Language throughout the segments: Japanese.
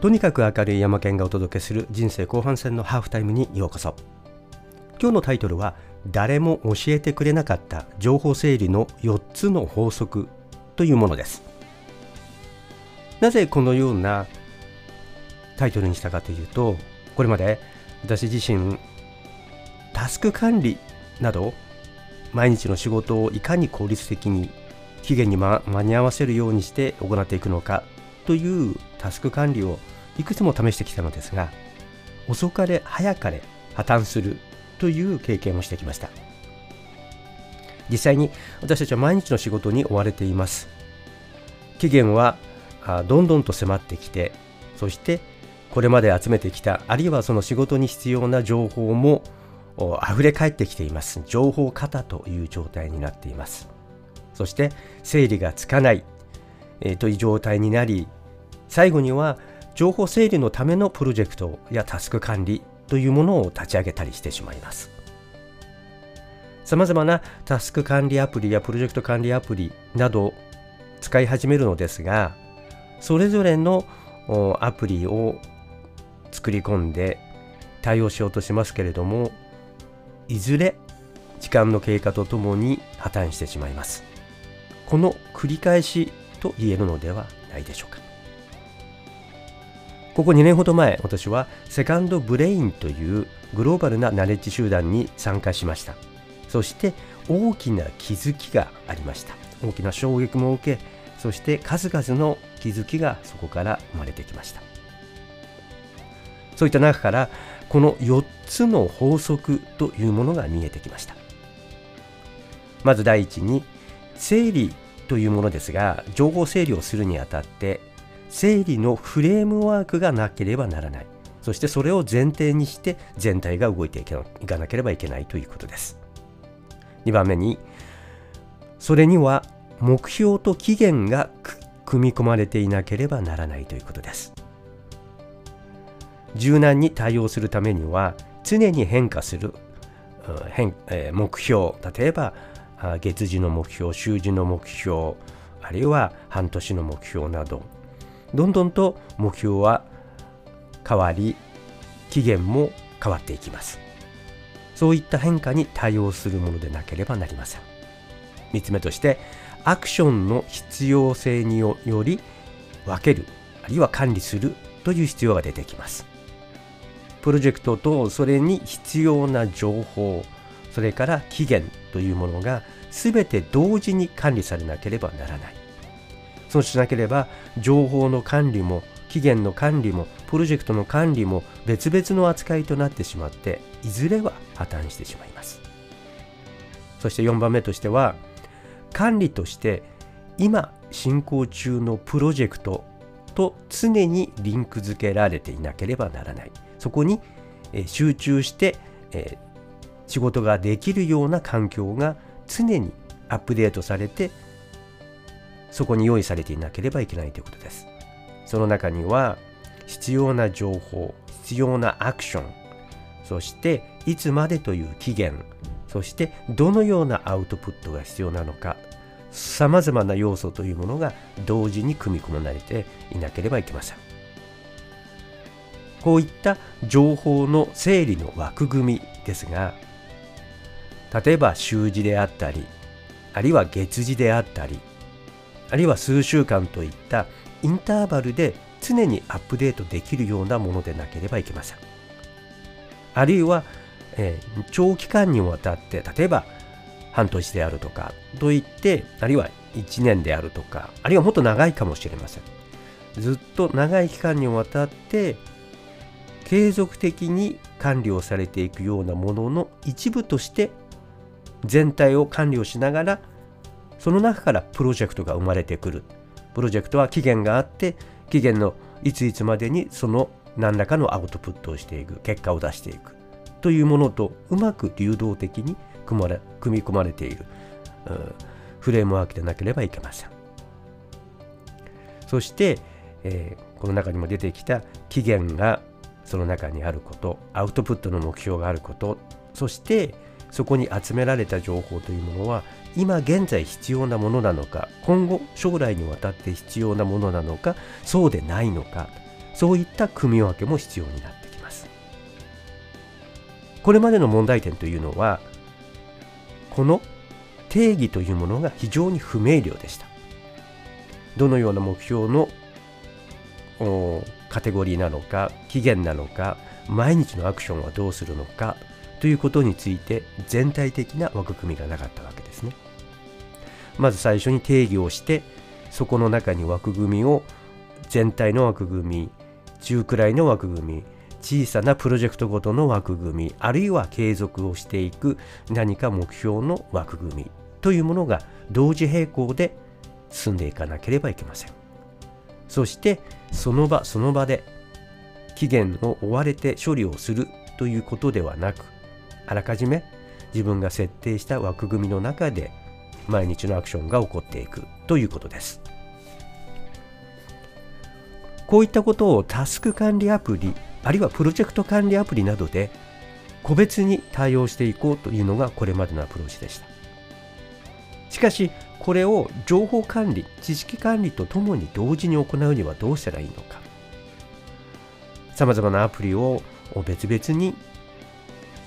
とにかく明るい山県がお届けする人生後半戦のハーフタイムにようこそ。今日のタイトルは誰も教えてくれなかった情報整理の4つの法則というものです。なぜこのようなタイトルにしたかというとこれまで私自身タスク管理など毎日の仕事をいかに効率的に期限にま間に合わせるようにして行っていくのかというタスク管理をいくつも試してきたのですが遅かれ早かれ破綻するという経験をしてきました。実際に私たちは毎日の仕事に追われています。期限はどんどんと迫ってきてそしてこれまで集めてきたあるいはその仕事に必要な情報も溢れ返ってきています。情報過多という状態になっています。そして整理がつかない、え、という状態になり最後には情報整理のためのプロジェクトやタスク管理というものを立ち上げたりしてしまいます。さまざまなタスク管理アプリやプロジェクト管理アプリなど使い始めるのですが、それぞれのアプリを作り込んで対応しようとしますけれども、いずれ時間の経過とともに破綻してしまいます。この繰り返しと言えるのではないでしょうか。ここ2年ほど前、私はセカンドブレインというグローバルなナレッジ集団に参加しました。そして大きな気づきがありました。大きな衝撃も受け、そして数々の気づきがそこから生まれてきました。そういった中からこの4つの法則というものが見えてきました。まず第一に整理というものですが情報整理をするにあたって整理のフレームワークがなければならない。そしてそれを前提にして全体が動いていかなければいけないということです。2番目にそれには目標と期限が組み込まれていなければならないということです。柔軟に対応するためには常に変化する変、え目標例えば月次の目標週次の目標あるいは半年の目標などどんどんと目標は変わり期限も変わっていきます。そういった変化に対応するものでなければなりません。3つ目としてアクションの必要性により分けるあるいは管理するという必要が出てきます。プロジェクトとそれに必要な情報それから期限というものが全て同時に管理されなければならない。そうしなければ情報の管理も期限の管理もプロジェクトの管理も別々の扱いとなってしまっていずれは破綻してしまいます。そして4番目としては管理として今進行中のプロジェクトと常にリンク付けられていなければならない。そこに集中して仕事ができるような環境が常にアップデートされてそこに用意されていなければいけないということです。その中には必要な情報、必要なアクション、そしていつまでという期限、そしてどのようなアウトプットが必要なのか、さまざまな要素というものが同時に組み込まれていなければいけません。こういった情報の整理の枠組みですが、例えば週次であったり、あるいは月次であったり、あるいは数週間といったインターバルで常にアップデートできるようなものでなければいけません。あるいは、えー、長期間にわたって例えば半年であるとかといってあるいは1年であるとかあるいはもっと長いかもしれません。ずっと長い期間にわたって継続的に管理をされていくようなものの一部として全体を管理をしながらその中からプロジェクトが生まれてくる。プロジェクトは期限があって期限のいついつまでにその何らかのアウトプットをしていく結果を出していく。というものとうまく流動的に組まれ組み込まれている。うん。フレームワークでなければいけません。そして、えー、この中にも出てきた期限がその中にあることアウトプットの目標があること。そしてそこに集められた情報というものは今現在必要なものなのか今後将来にわたって必要なものなのかそうでないのかそういった組み分けも必要になってきます。これまでの問題点というのはこの定義というものが非常に不明瞭でした。どのような目標のカテゴリーなのか期限なのか毎日のアクションはどうするのかということについて全体的な枠組みがなかったわけですね。まず最初に定義をしてそこの中に枠組みを全体の枠組み中くらいの枠組み小さなプロジェクトごとの枠組みあるいは継続をしていく何か目標の枠組みというものが同時並行で進んでいかなければいけません。そしてその場その場で期限を追われて処理をするということではなくあらかじめ自分が設定した枠組みの中で毎日のアクションが起こっていくということです。こういったことをタスク管理アプリあるいはプロジェクト管理アプリなどで個別に対応していこうというのがこれまでのアプローチでした。しかしこれを情報管理知識管理とともに同時に行うにはどうしたらいいのか。さまざまなアプリを別々に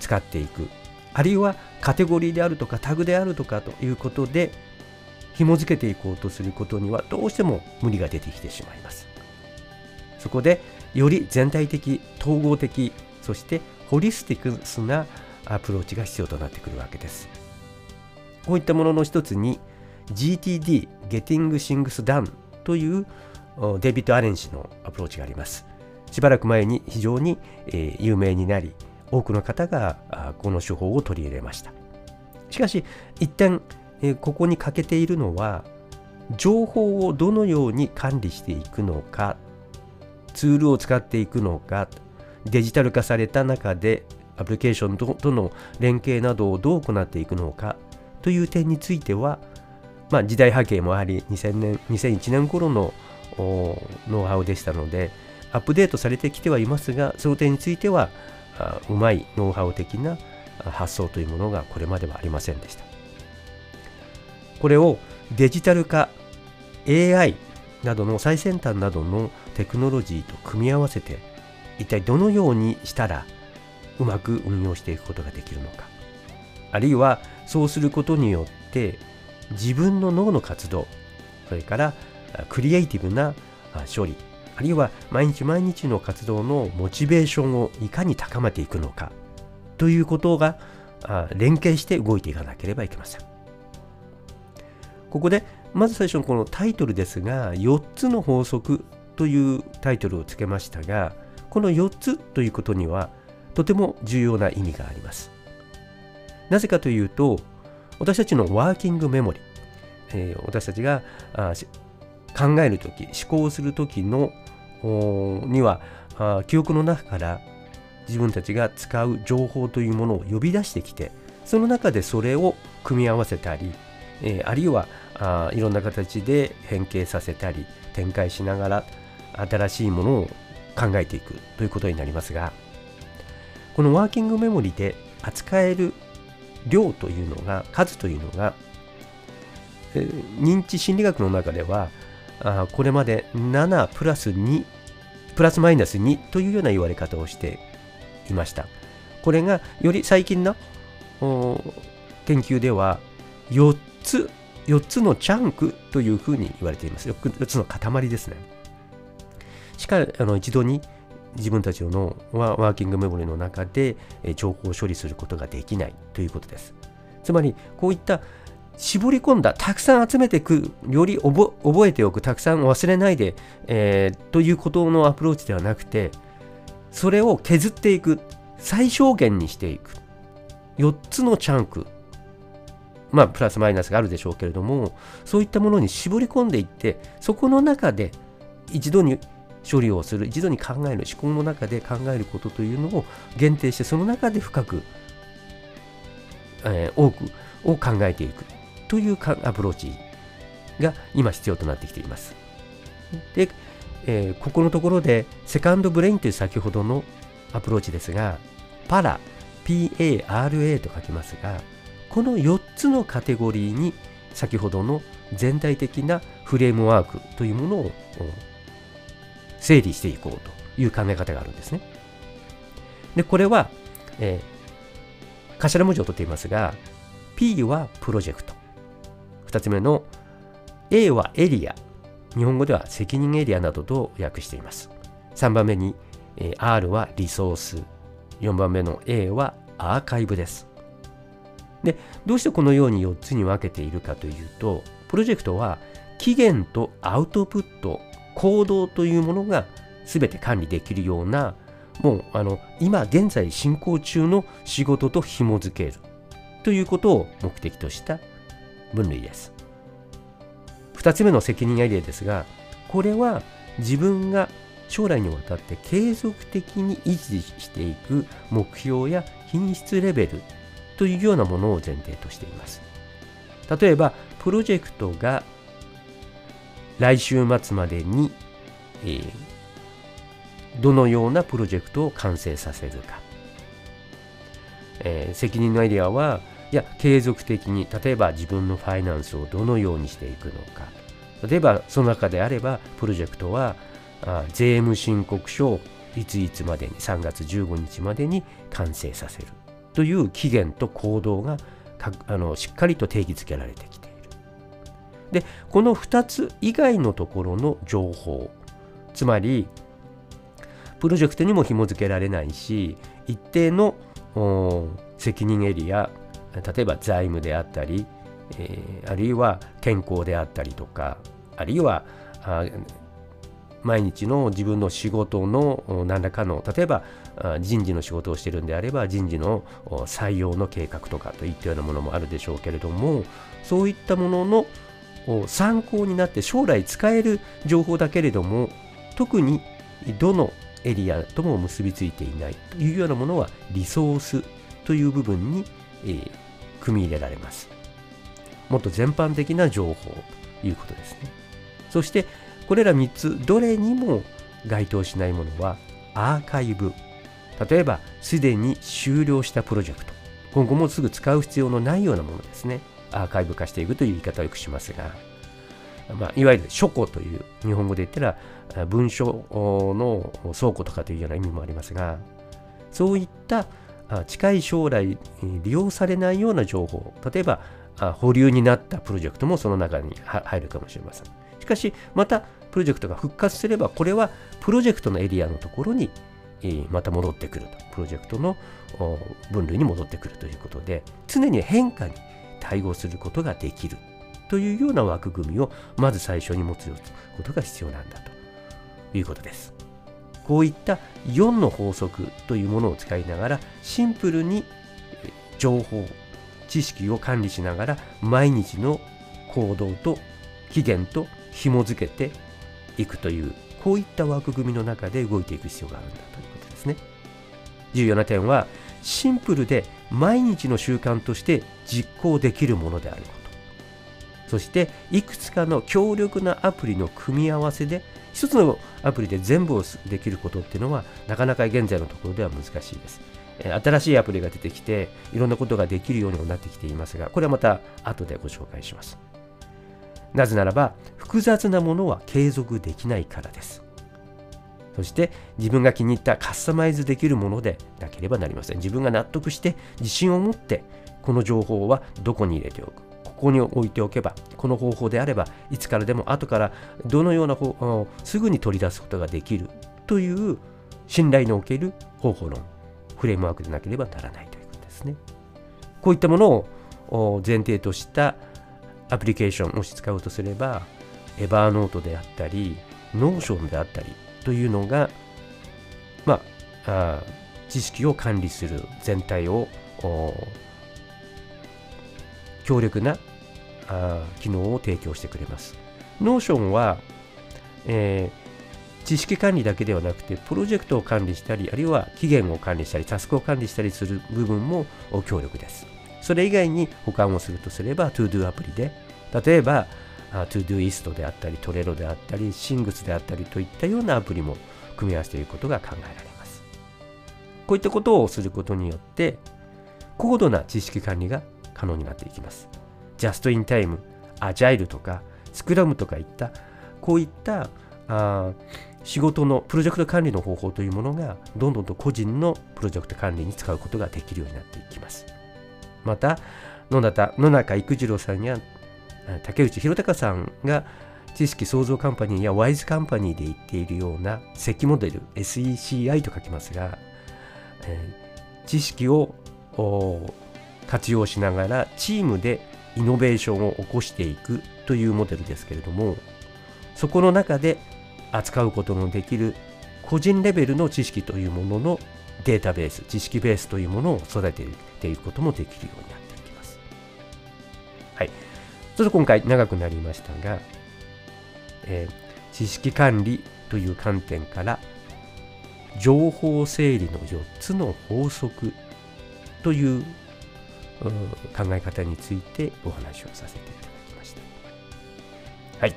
使っていく。あるいはカテゴリーであるとかタグであるとかということで紐付けていこうとすることにはどうしても無理が出てきてしまいます。そこでより全体的統合的そしてホリスティクスなアプローチが必要となってくるわけです。こういったものの一つに GTD Getting Things Done というデビッド・アレン氏のアプローチがあります。しばらく前に非常に、有名になり多くの方がこの手法を取り入れました。しかし一点、ここに欠けているのは情報をどのように管理していくのかツールを使っていくのかデジタル化された中でアプリケーションとの連携などをどう行っていくのかという点については、まあ、時代背景もあり2000年2001年頃のノウハウでしたのでアップデートされてきてはいますがその点についてはうまいノウハウ的な発想というものがこれまではありませんでした。これをデジタル化 AI などの最先端などのテクノロジーと組み合わせて一体どのようにしたらうまく運用していくことができるのか。あるいはそうすることによって自分の脳の活動それからクリエイティブな処理あるいは毎日毎日の活動のモチベーションをいかに高めていくのかということが連携して動いていかなければいけません。ここでまず最初のこのタイトルですが4つの法則というタイトルをつけましたがこの4つということにはとても重要な意味があります。なぜかというと私たちのワーキングメモリー、えー、私たちが考えるとき思考するときのにはあ記憶の中から自分たちが使う情報というものを呼び出してきてその中でそれを組み合わせたり、えー、あるいはあいろんな形で変形させたり展開しながら新しいものを考えていくということになりますがこのワーキングメモリで扱える量というのが数というのが、えー、認知心理学の中ではあこれまで7プラス2プラスマイナス2というような言われ方をしていました。これがより最近の研究では4つ4つのチャンクというふうに言われています。4, つの塊ですね。しかあの一度に自分たちのワーキングメモリの中で情報を処理することができないということです。つまりこういった絞り込んだたくさん集めていくより覚えておくたくさん忘れないで、えー、ということのアプローチではなくてそれを削っていく最小限にしていく。4つのチャンク。まあプラスマイナスがあるでしょうけれどもそういったものに絞り込んでいってそこの中で一度に処理をする一度に考える思考の中で考えることというのを限定してその中で深く、えー、多くを考えていく。というアプローチが今必要となってきています。で、えー、ここのところで Second Brain という先ほどのアプローチですがパラ PARA と書きますがこの4つのカテゴリーに先ほどの全体的なフレームワークというものを整理していこうという考え方があるんですね。で、これは、えー、頭文字を取っていますが、P はプロジェクト。2つ目の A はエリア。日本語では責任エリアなどと訳しています。3番目に、R はリソース。4番目の A はアーカイブです。で、どうしてこのように4つに分けているかというと、プロジェクトは期限とアウトプット、行動というものが全て管理できるような、もうあの今現在進行中の仕事と紐づけるということを目的とした分類です。2つ目の責任エリアですが、これは自分が将来にわたって継続的に維持していく目標や品質レベルというようなものを前提としています。例えば、プロジェクトが来週末までに、えー、どのようなプロジェクトを完成させるか。えー、責任のエリアは、いや、継続的に、例えば自分のファイナンスをどのようにしていくのか。例えば、その中であれば、プロジェクトは、あ税務申告書をいついつまでに、3月15日までに完成させる。という期限と行動があのしっかりと定義づけられてきている。で、この2つ以外のところの情報、つまり、プロジェクトにも紐付けられないし、一定の責任エリア、例えば財務であったり、えー、あるいは健康であったりとか、あるいは毎日の自分の仕事の何らかの例えば人事の仕事をしてるんであれば人事の採用の計画とかといったようなものもあるでしょうけれどもそういったものの参考になって将来使える情報だけれども特にどのエリアとも結びついていないというようなものはリソースという部分に、えー、組み入れられます。もっと全般的な情報ということですね。そしてこれら3つどれにも該当しないものはアーカイブ例えばすでに終了したプロジェクト今後もすぐ使う必要のないようなものですねアーカイブ化していくという言い方をよくしますが、まあ、いわゆる書庫という日本語で言ったら文書の倉庫とかというような意味もありますがそういった近い将来利用されないような情報例えば保留になったプロジェクトもその中に入るかもしれませんしかしまたプロジェクトが復活すればこれはプロジェクトのエリアのところにまた戻ってくると。プロジェクトの分類に戻ってくるということで、常に変化に対応することができるというような枠組みをまず最初に持つことが必要なんだということです。こういった4の法則というものを使いながらシンプルに情報、知識を管理しながら毎日の行動と期限と紐づけていくというこういった枠組みの中で動いていく必要があるんだということですね。重要な点はシンプルで毎日の習慣として実行できるものであることそしていくつかの強力なアプリの組み合わせで一つのアプリで全部をできることっていうのはなかなか現在のところでは難しいです新しいアプリが出てきていろんなことができるようにもなってきていますがこれはまた後でご紹介しますなぜならば複雑なものは継続できないからですそして自分が気に入ったカスタマイズできるものでなければなりません。自分が納得して自信を持ってこの情報はどこに入れておく。ここに置いておけば、この方法であれば、いつからでも後からどのような方すぐに取り出すことができるという信頼のおける方法論、フレームワークでなければならないということですね。こういったものを前提としたアプリケーション、もし使うとすれば、 Evernote であったり、 Notion であったり、というのが、まあ、あ知識を管理する全体を強力なあ機能を提供してくれます。Notion は、えー、知識管理だけではなくて、プロジェクトを管理したり、あるいは期限を管理したり、タスクを管理したりする部分も強力です。それ以外に保管をするとすれば、ToDo アプリで、例えば、トゥドゥイストであったり、トレロであったり、シングスであったりといったようなアプリも組み合わせていることが考えられます。こういったことをすることによって、高度な知識管理が可能になっていきます。ジャストインタイム、アジャイルとか、スクラムとかいった、こういったあ仕事のプロジェクト管理の方法というものがどんどんと個人のプロジェクト管理に使うことができるようになっていきます。また野中野中育次郎さんや竹内弘隆さんが知識創造カンパニーやワイズカンパニーで言っているような積モデル SECI と書きますが、えー、知識を活用しながらチームでイノベーションを起こしていくというモデルですけれどもそこの中で扱うことのできる個人レベルの知識というもののデータベース知識ベースというものを育てていくこともできるようになっていきます。はい。ちょっと今回長くなりましたが、えー、知識管理という観点から情報整理の4つの法則という考え方についてお話をさせていただきました。はい。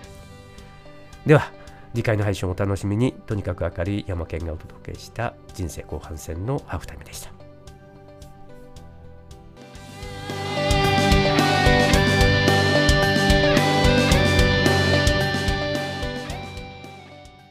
では、次回の配信をお楽しみに、とにかく明るい山県がお届けした人生後半戦のハーフタイムでした。